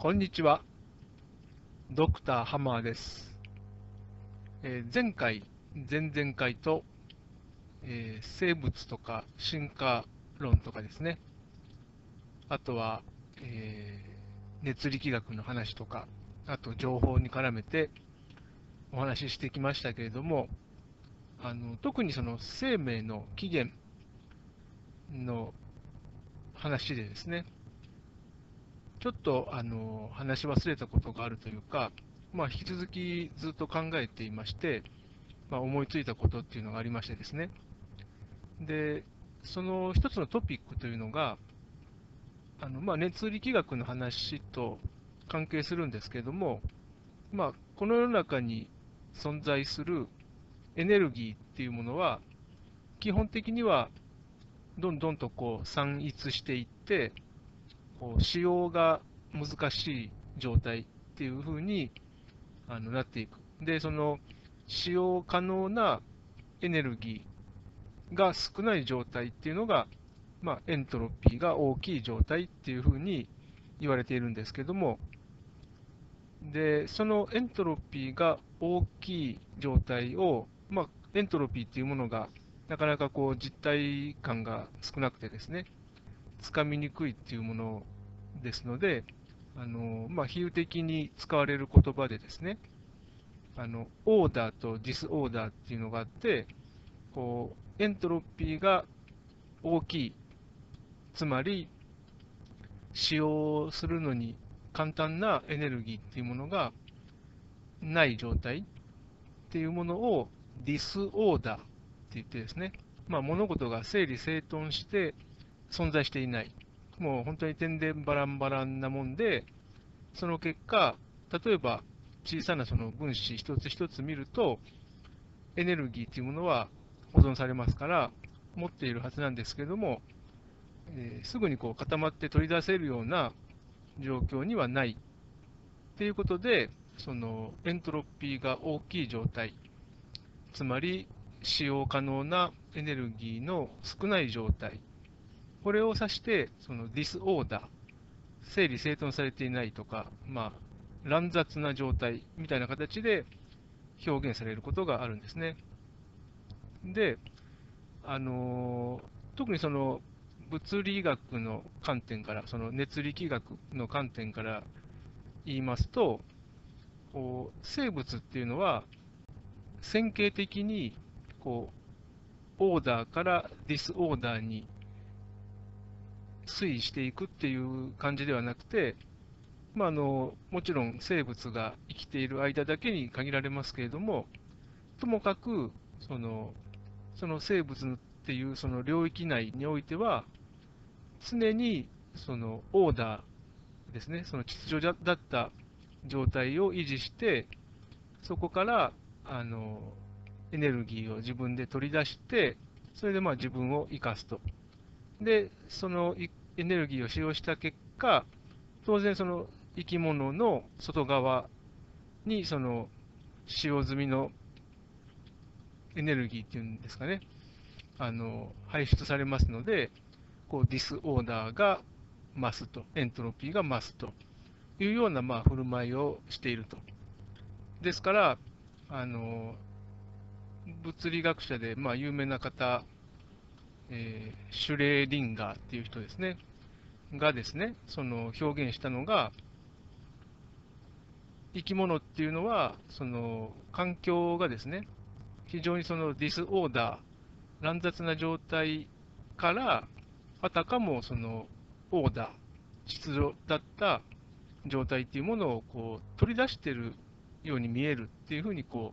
こんにちは。ドクターハマーです。えー前回、前々回と、えー生物とか進化論とかですね、あとは、えー熱力学の話とか、あと情報に絡めてお話ししてきましたけれども、あの特にその生命の起源の話でですね、ちょっとあの話し忘れたことがあるというか、まあ、引き続きずっと考えていまして、まあ、思いついたことっていうのがありましてですね。で、その一つのトピックというのが、あのまあ、熱力学の話と関係するんですけども、まあ、この世の中に存在するエネルギーっていうものは、基本的にはどんどんとこう散逸していって、こう使用が難しい状態っていうふうにあのなっていく。で、その使用可能なエネルギーが少ない状態っていうのが、まあ、エントロピーが大きい状態っていうふうに言われているんですけども、で、そのエントロピーが大きい状態を、まあ、エントロピーっていうものがなかなかこう実体感が少なくてですね、つかみにくいっていうものですので、あのまあ、比喩的に使われる言葉でですね、あの order と disorder っていうのがあって、こうエントロピーが大きい、つまり使用するのに簡単なエネルギーっていうものがない状態っていうものをディスオーダーって言ってですね、まあ、物事が整理整頓して存在していない。もう本当に点でバランバランなもんで、その結果、例えば小さなその分子一つ一つ見ると、エネルギーというものは保存されますから、持っているはずなんですけども、えーすぐにこう固まって取り出せるような状況にはない。っていうことで、そのエントロピーが大きい状態、つまり使用可能なエネルギーの少ない状態、これを指して、そのディスオーダー、整理整頓されていないとか、まあ、乱雑な状態みたいな形で表現されることがあるんですね。で、あの特にその物理学の観点から、その熱力学の観点から言いますと、こう生物っていうのは、線形的にこうオーダーからディスオーダーに推移していくっていう感じではなくて、まあ、あのもちろん生物が生きている間だけに限られますけれども、ともかくそのその生物っていうその領域内においては、常にそのオーダーですね、その秩序だった状態を維持して、そこからあのエネルギーを自分で取り出して、それでまあ自分を生かすと。で、そのエネルギーを使用した結果、当然その生き物の外側にその使用済みのエネルギーっていうんですかね、あの排出されますので、こうディスオーダーが増すと、エントロピーが増すというようなまあ振る舞いをしていると。ですから、あの物理学者でまあ有名な方、えーシュレーディンガーっていう人ですね、がですね、その表現したのが、生き物っていうのは、その環境がですね、非常にその disorder、乱雑な状態から、あたかもその order、秩序だった状態っていうものをこう取り出してるように見えるっていうふうにこ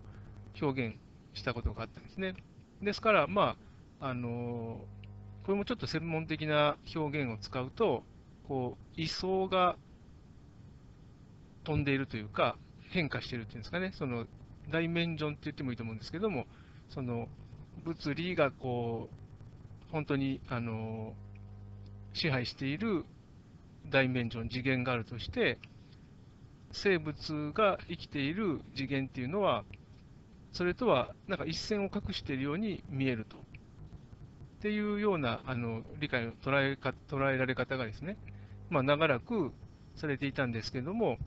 う表現したことがあったんですね。ですから、まあ、あのこれもちょっと専門的な表現を使うと、こう位相が飛んでいるというか、変化しているっていうんですかね、そのダイメンジョンって言ってもいいと思うんですけども、その物理がこう本当にあの支配しているダイメンジョン、次元があるとして、生物が生きている次元っていうのは、それとはなんか一線を画しているように見えると。っていうようなあの理解の捉えか捉えられ方がですね、まあ、長らくされていたんですけれども、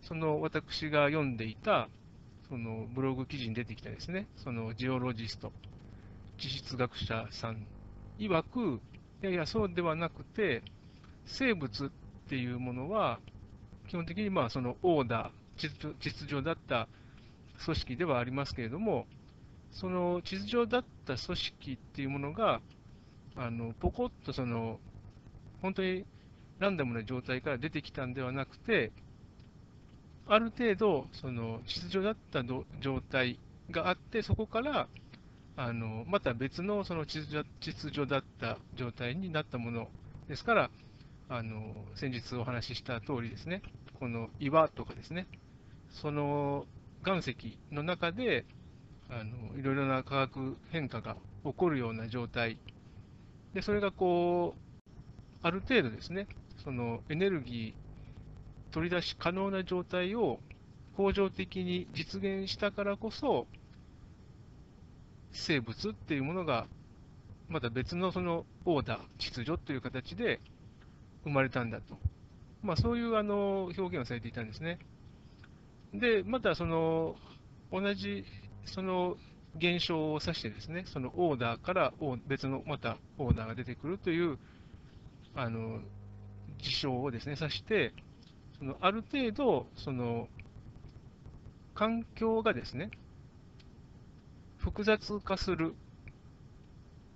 その私が読んでいたそのブログ記事に出てきたですね、そのジオロジスト、地質学者さん曰く、いやいや、そうではなくて、生物っていうものは、基本的にまあそのオーダー、秩秩序だった組織ではありますけれども、その秩序だった組織っていうものが、あのポコッとその本当にランダムな状態から出てきたんではなくて、ある程度、その秩序だった状態があって、そこからあのまた別のその秩序秩序だった状態になったものですから、あの先日お話しした通りですね、この岩とかですね、その岩石の中であのいろいろな化学変化が起こるような状態で、それがこう、ある程度ですね、そのエネルギー取り出し可能な状態を恒常的に実現したからこそ、生物っていうものが、また別のそのオーダー、秩序という形で生まれたんだと。まあ、そういうあの表現をされていたんですね。で、またその同じその現象を指してですね、そのオーダーから別のまたオーダーが出てくるというあの事象をですね、指して、そのある程度、その環境がですね、複雑化する。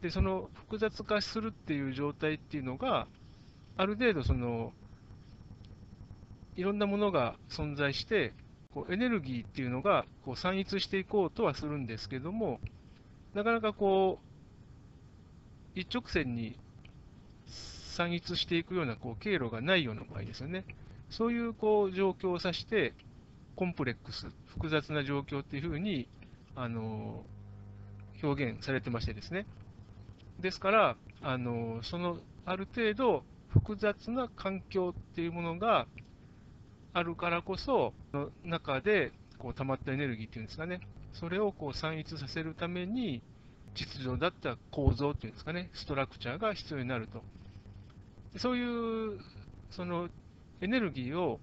で、その複雑化するっていう状態っていうのが、ある程度その、いろんなものが存在して、こうエネルギーっていうのがこう散逸していこうとはするんですけども、なかなかこう、一直線に散逸していくようなこう経路がないような場合ですよね。そういうこう状況を指して、コンプレックス、複雑な状況っていうふうに、あの表現されてましてですね。ですから、あのそのある程度複雑な環境っていうものがあるからこそ、の中でこう溜まったエネルギーっていうんですかね、それをこう散逸させるために、秩序だった構造っていうんですかね、ストラクチャーが必要になると。そういうそのエネルギーを、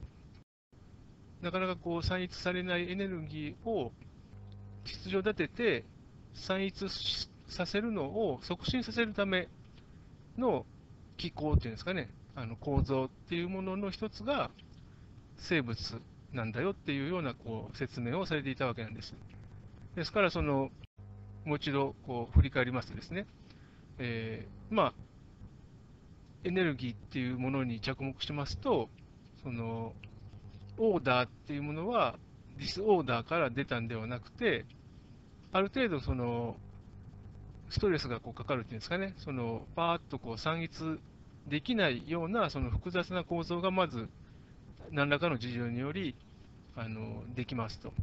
なかなかこう散逸されないエネルギーを秩序立てて散逸させるのを促進させるための機構っていうんですかね、あの構造っていうものの一つが、生物なんだよっていうようなこう説明をされていたわけなんです。ですから、そのもう一度こう振り返りますとですね、えー、まあ、エネルギーっていうものに着目しますと、そのオーダーっていうものは、ディスオーダーから出たんではなくて、ある程度そのストレスがこうかかるっていうんですかね、そのパーッとこう散逸できないようなその複雑な構造がまず何らかの事情によりあのできますと。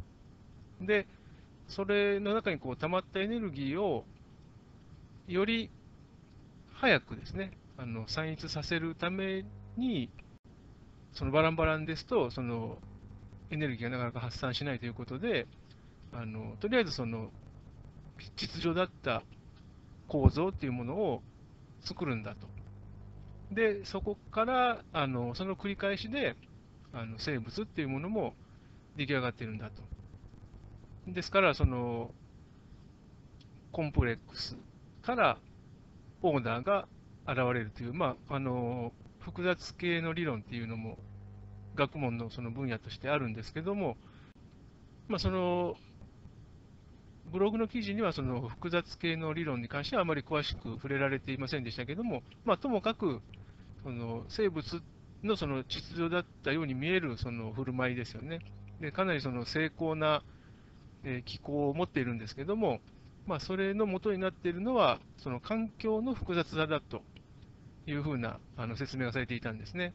で、それの中にこう溜まったエネルギーをより早くですね、あの散逸させるために、そのバランバランですと、そのエネルギーがなかなか発散しないということで、あのとりあえずその秩序だった構造っていうものを作るんだと。で、そこからあのその繰り返しで、あの生物っていうものも出来上がってるんだと。ですから、そのコンプレックスからオーダーが現れるという、まあ、あの複雑系の理論っていうのも学問のその分野としてあるんですけども、まあ、そのブログの記事にはその複雑系の理論に関してはあまり詳しく触れられていませんでしたけども、まあ、ともかくその生物のその秩序だったように見えるその振る舞いですよね。でかなりその精巧な、え機構を持っているんですけども、まあ、それの元になっているのは、その環境の複雑さだというふうなあの説明がされていたんですね。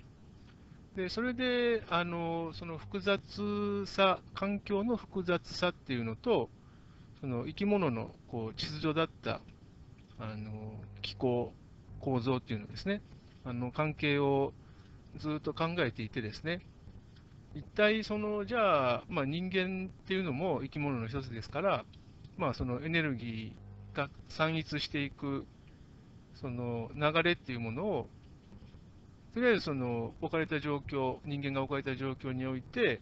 でそれであの、その複雑さ、環境の複雑さっていうのと、その生き物のこう秩序だったあの気候、構造っていうのですね、あの関係をずっと考えていてですね、一体その、じゃあ、まあ、人間っていうのも生き物の一つですから、まあ、そのエネルギーが散逸していくその流れっていうものをとりあえずその置かれた状況、人間が置かれた状況において、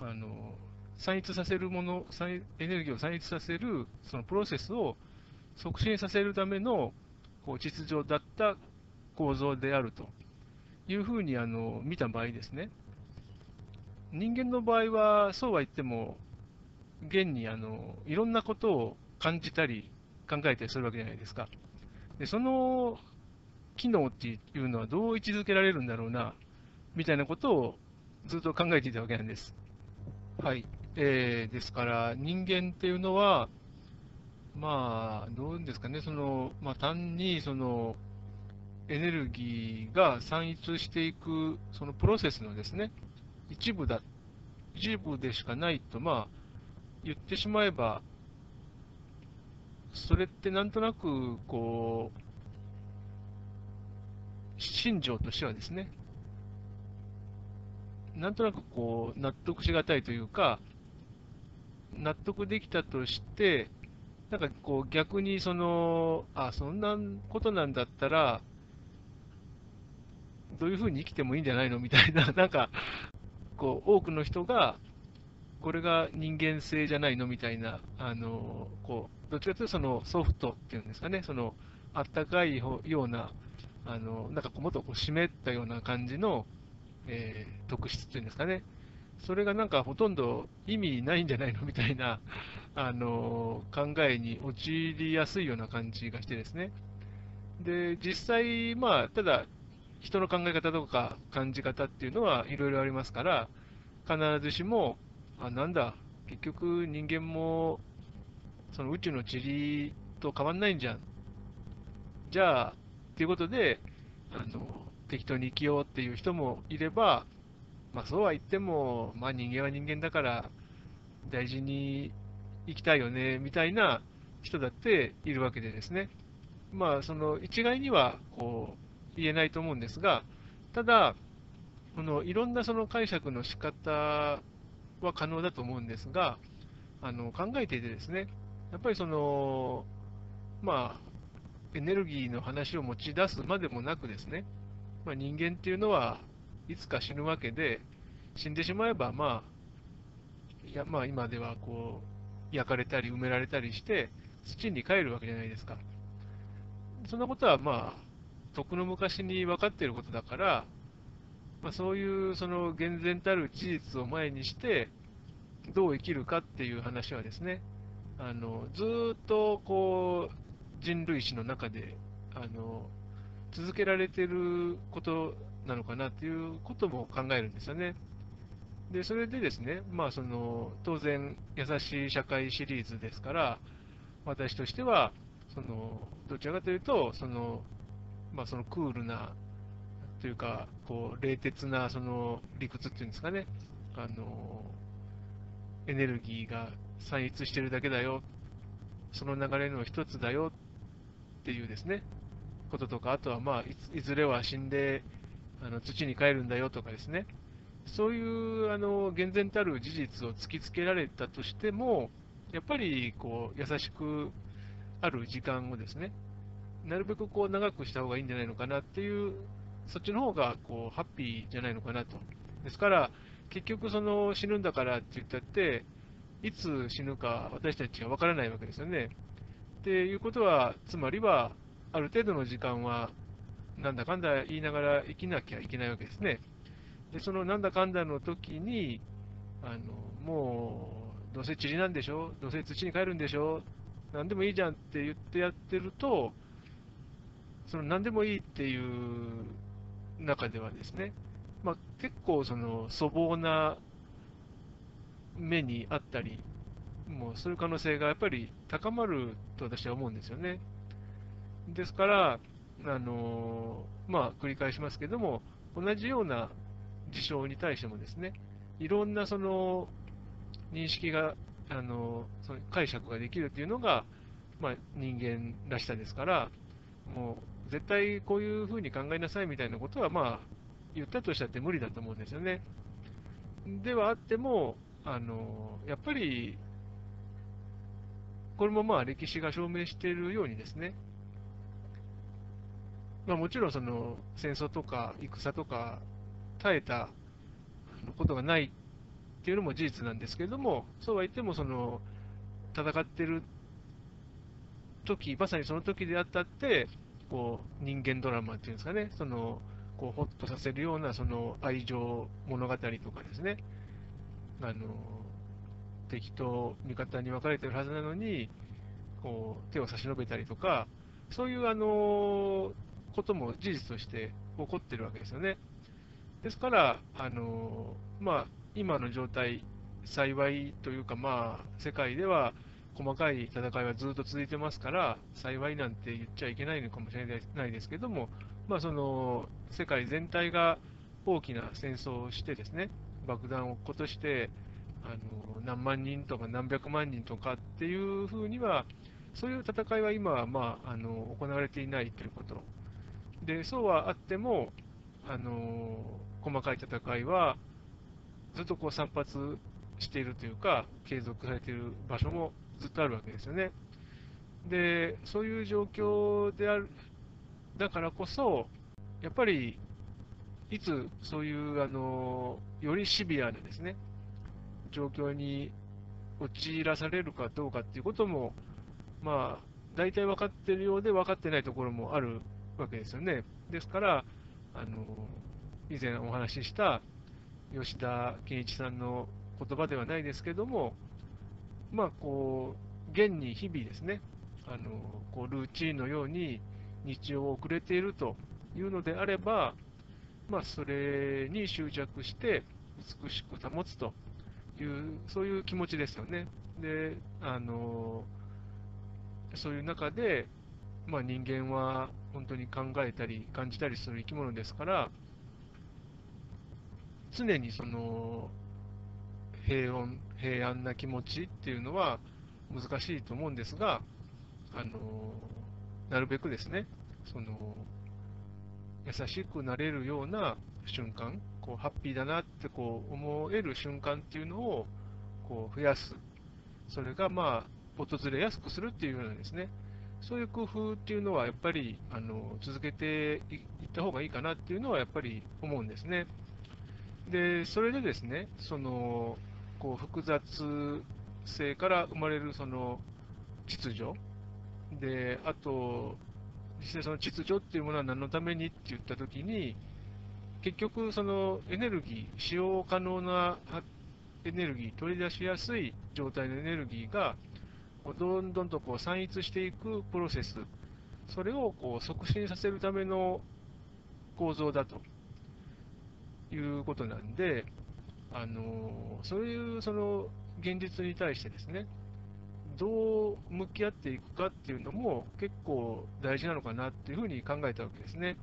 あの散逸させるもの、エネルギーを散逸させるそのプロセスを促進させるためのこう秩序だった構造であると。いうふうにあの見た場合ですね、人間の場合はそうは言っても、現にあのいろんなことを感じたり考えたりするわけじゃないですか。でその機能っていうのはどう位置づけられるんだろうな、みたいなことをずっと考えていたわけなんです。はい。えー、ですから、人間っていうのは、まあ、どうですかね、その、まあ、単に、その、エネルギーが散逸していく、そのプロセスのですね、一部だ、一部でしかないと、まあ、言ってしまえば、それってなんとなく、こう、心情としてはですね、なんとなくこう、納得しがたいというか、納得できたとして、なんかこう逆にその、あ、そんなことなんだったら、どういうふうに生きてもいいんじゃないのみたいな、なんか、こう、多くの人が、これが人間性じゃないのみたいな、あの、こう、どっちかというとそのソフトっていうんですかね、その、あったかいような、あの、なんかこうもっとこう湿ったような感じの、えー、特質っていうんですかね、それがなんかほとんど意味ないんじゃないのみたいな、あの考えに陥りやすいような感じがしてですね。で、実際、まあ、ただ、人の考え方とか感じ方っていうのはいろいろありますから、必ずしも、あ、なんだ、結局人間も、その宇宙の塵と変わんないんじゃん。じゃあ、っていうことで、あの、適当に生きようっていう人もいれば、まあそうは言っても、まあ人間は人間だから大事に生きたいよね、みたいな人だっているわけでですね。まあその一概にはこう言えないと思うんですが、ただ、このいろんなその解釈の仕方は可能だと思うんですが、あの考えていてですね、やっぱりその、まあ、エネルギーの話を持ち出すまでもなくですね、まあ、人間っていうのはいつか死ぬわけで、死んでしまえば、まあ、いやまあ、今ではこう焼かれたり埋められたりして、土に帰るわけじゃないですか。そんなことは、まあ、とくの昔に分かっていることだから、まあ、そういうその厳然たる事実を前にして、どう生きるかっていう話はですね、あのずっとこう人類史の中であの続けられてることなのかなということも考えるんですよね。で、それでですね、まあ、その当然、優しい社会シリーズですから、私としては、そのどちらかというと、そのまあ、そのクールなというか、こう冷徹なその理屈っていうんですかね、あのエネルギーが散逸してるだけだよ、その流れの一つだよっていうですね、こととか、あとはまあいずれは死んであの土に帰るんだよ。とかですね、そういうあの厳然たる事実を突きつけられたとしても、やっぱりこう優しくある時間をですね、なるべくこう長くした方がいいんじゃないのかなっていう、そっちの方がこうハッピーじゃないのかなと。ですから、結局その死ぬんだからって言ったって、いつ死ぬか私たちは分からないわけですよね。っていうことは、つまりは、ある程度の時間は、なんだかんだ言いながら生きなきゃいけないわけですね。で、そのなんだかんだの時に、あのもう、どうせ塵なんでしょ、どうせ土に帰るんでしょ、なんでもいいじゃんって言ってやってると、その何でもいいっていう中ではですね、まあ、結構その粗暴な目にあったり、もうそういう可能性がやっぱり高まると私は思うんですよね。ですから、あのまあ、繰り返しますけども、同じような事象に対してもですね、いろんなその認識が、あのその解釈ができるというのが、まあ、人間らしさですから、もう絶対こういうふうに考えなさいみたいなことは、まあ、言ったとしたって無理だと思うんですよね。ではあっても、あのやっぱりこれもまあ歴史が証明しているようにですね、まあ、もちろんその戦争とか戦とか耐えたことがないっていうのも事実なんですけれども、そうは言ってもその戦ってる時まさにその時であったって、こう人間ドラマっていうんですかね、そのこうほっとさせるようなその愛情物語とかですね、あの敵と味方に分かれてるはずなのに、こう手を差し伸べたりとか、そういうあのことも事実として起こってるわけですよね。ですから、あのまあ、今の状態、幸いというか、まあ、世界では細かい戦いはずっと続いてますから、幸いなんて言っちゃいけないのかもしれないですけども、まあ、その世界全体が大きな戦争をしてですね、爆弾を落っことして、あの何万人とか何百万人とかっていうふうには、そういう戦いは今は、まあ、あの行われていないということ。で、そうはあっても、あの細かい戦いはずっとこう散発しているというか、継続されている場所もずっとあるわけですよね。で、そういう状況である、だからこそ、やっぱり、いつそういうあのよりシビアなですね、状況に陥らされるかどうかっていうことも、まあ、大体分かってるようで分かってないところもあるわけですよね。ですから、あの以前お話しした吉田健一さんの言葉ではないですけども、まあ、こう、現に日々ですね、あのこうルーチンのように日常を送れているというのであれば、まあ、それに執着して美しく保つという、そういう気持ちですよね。で、あのそういう中で、まあ、人間は本当に考えたり感じたりする生き物ですから、常にその平穏、平安な気持ちっていうのは難しいと思うんですが、あのなるべくですね、その優しくなれるような瞬間、こうハッピーだなってこう思える瞬間っていうのをこう増やす、それがまあ訪れやすくするっていうようなですね、そういう工夫っていうのはやっぱりあの続けていった方がいいかなっていうのはやっぱり思うんですね。で、それでですね、そのこう複雑性から生まれるその秩序、で、あと、実際その秩序っていうものは何のためにって言ったときに、結局、そのエネルギー、使用可能なエネルギー、取り出しやすい状態のエネルギーが、どんどんとこう散逸していくプロセス、それをこう促進させるための構造だということなんで、あのそういうその現実に対してですね、どう向き合っていくかっていうのも結構大事なのかなっていうふうに考えたわけですね。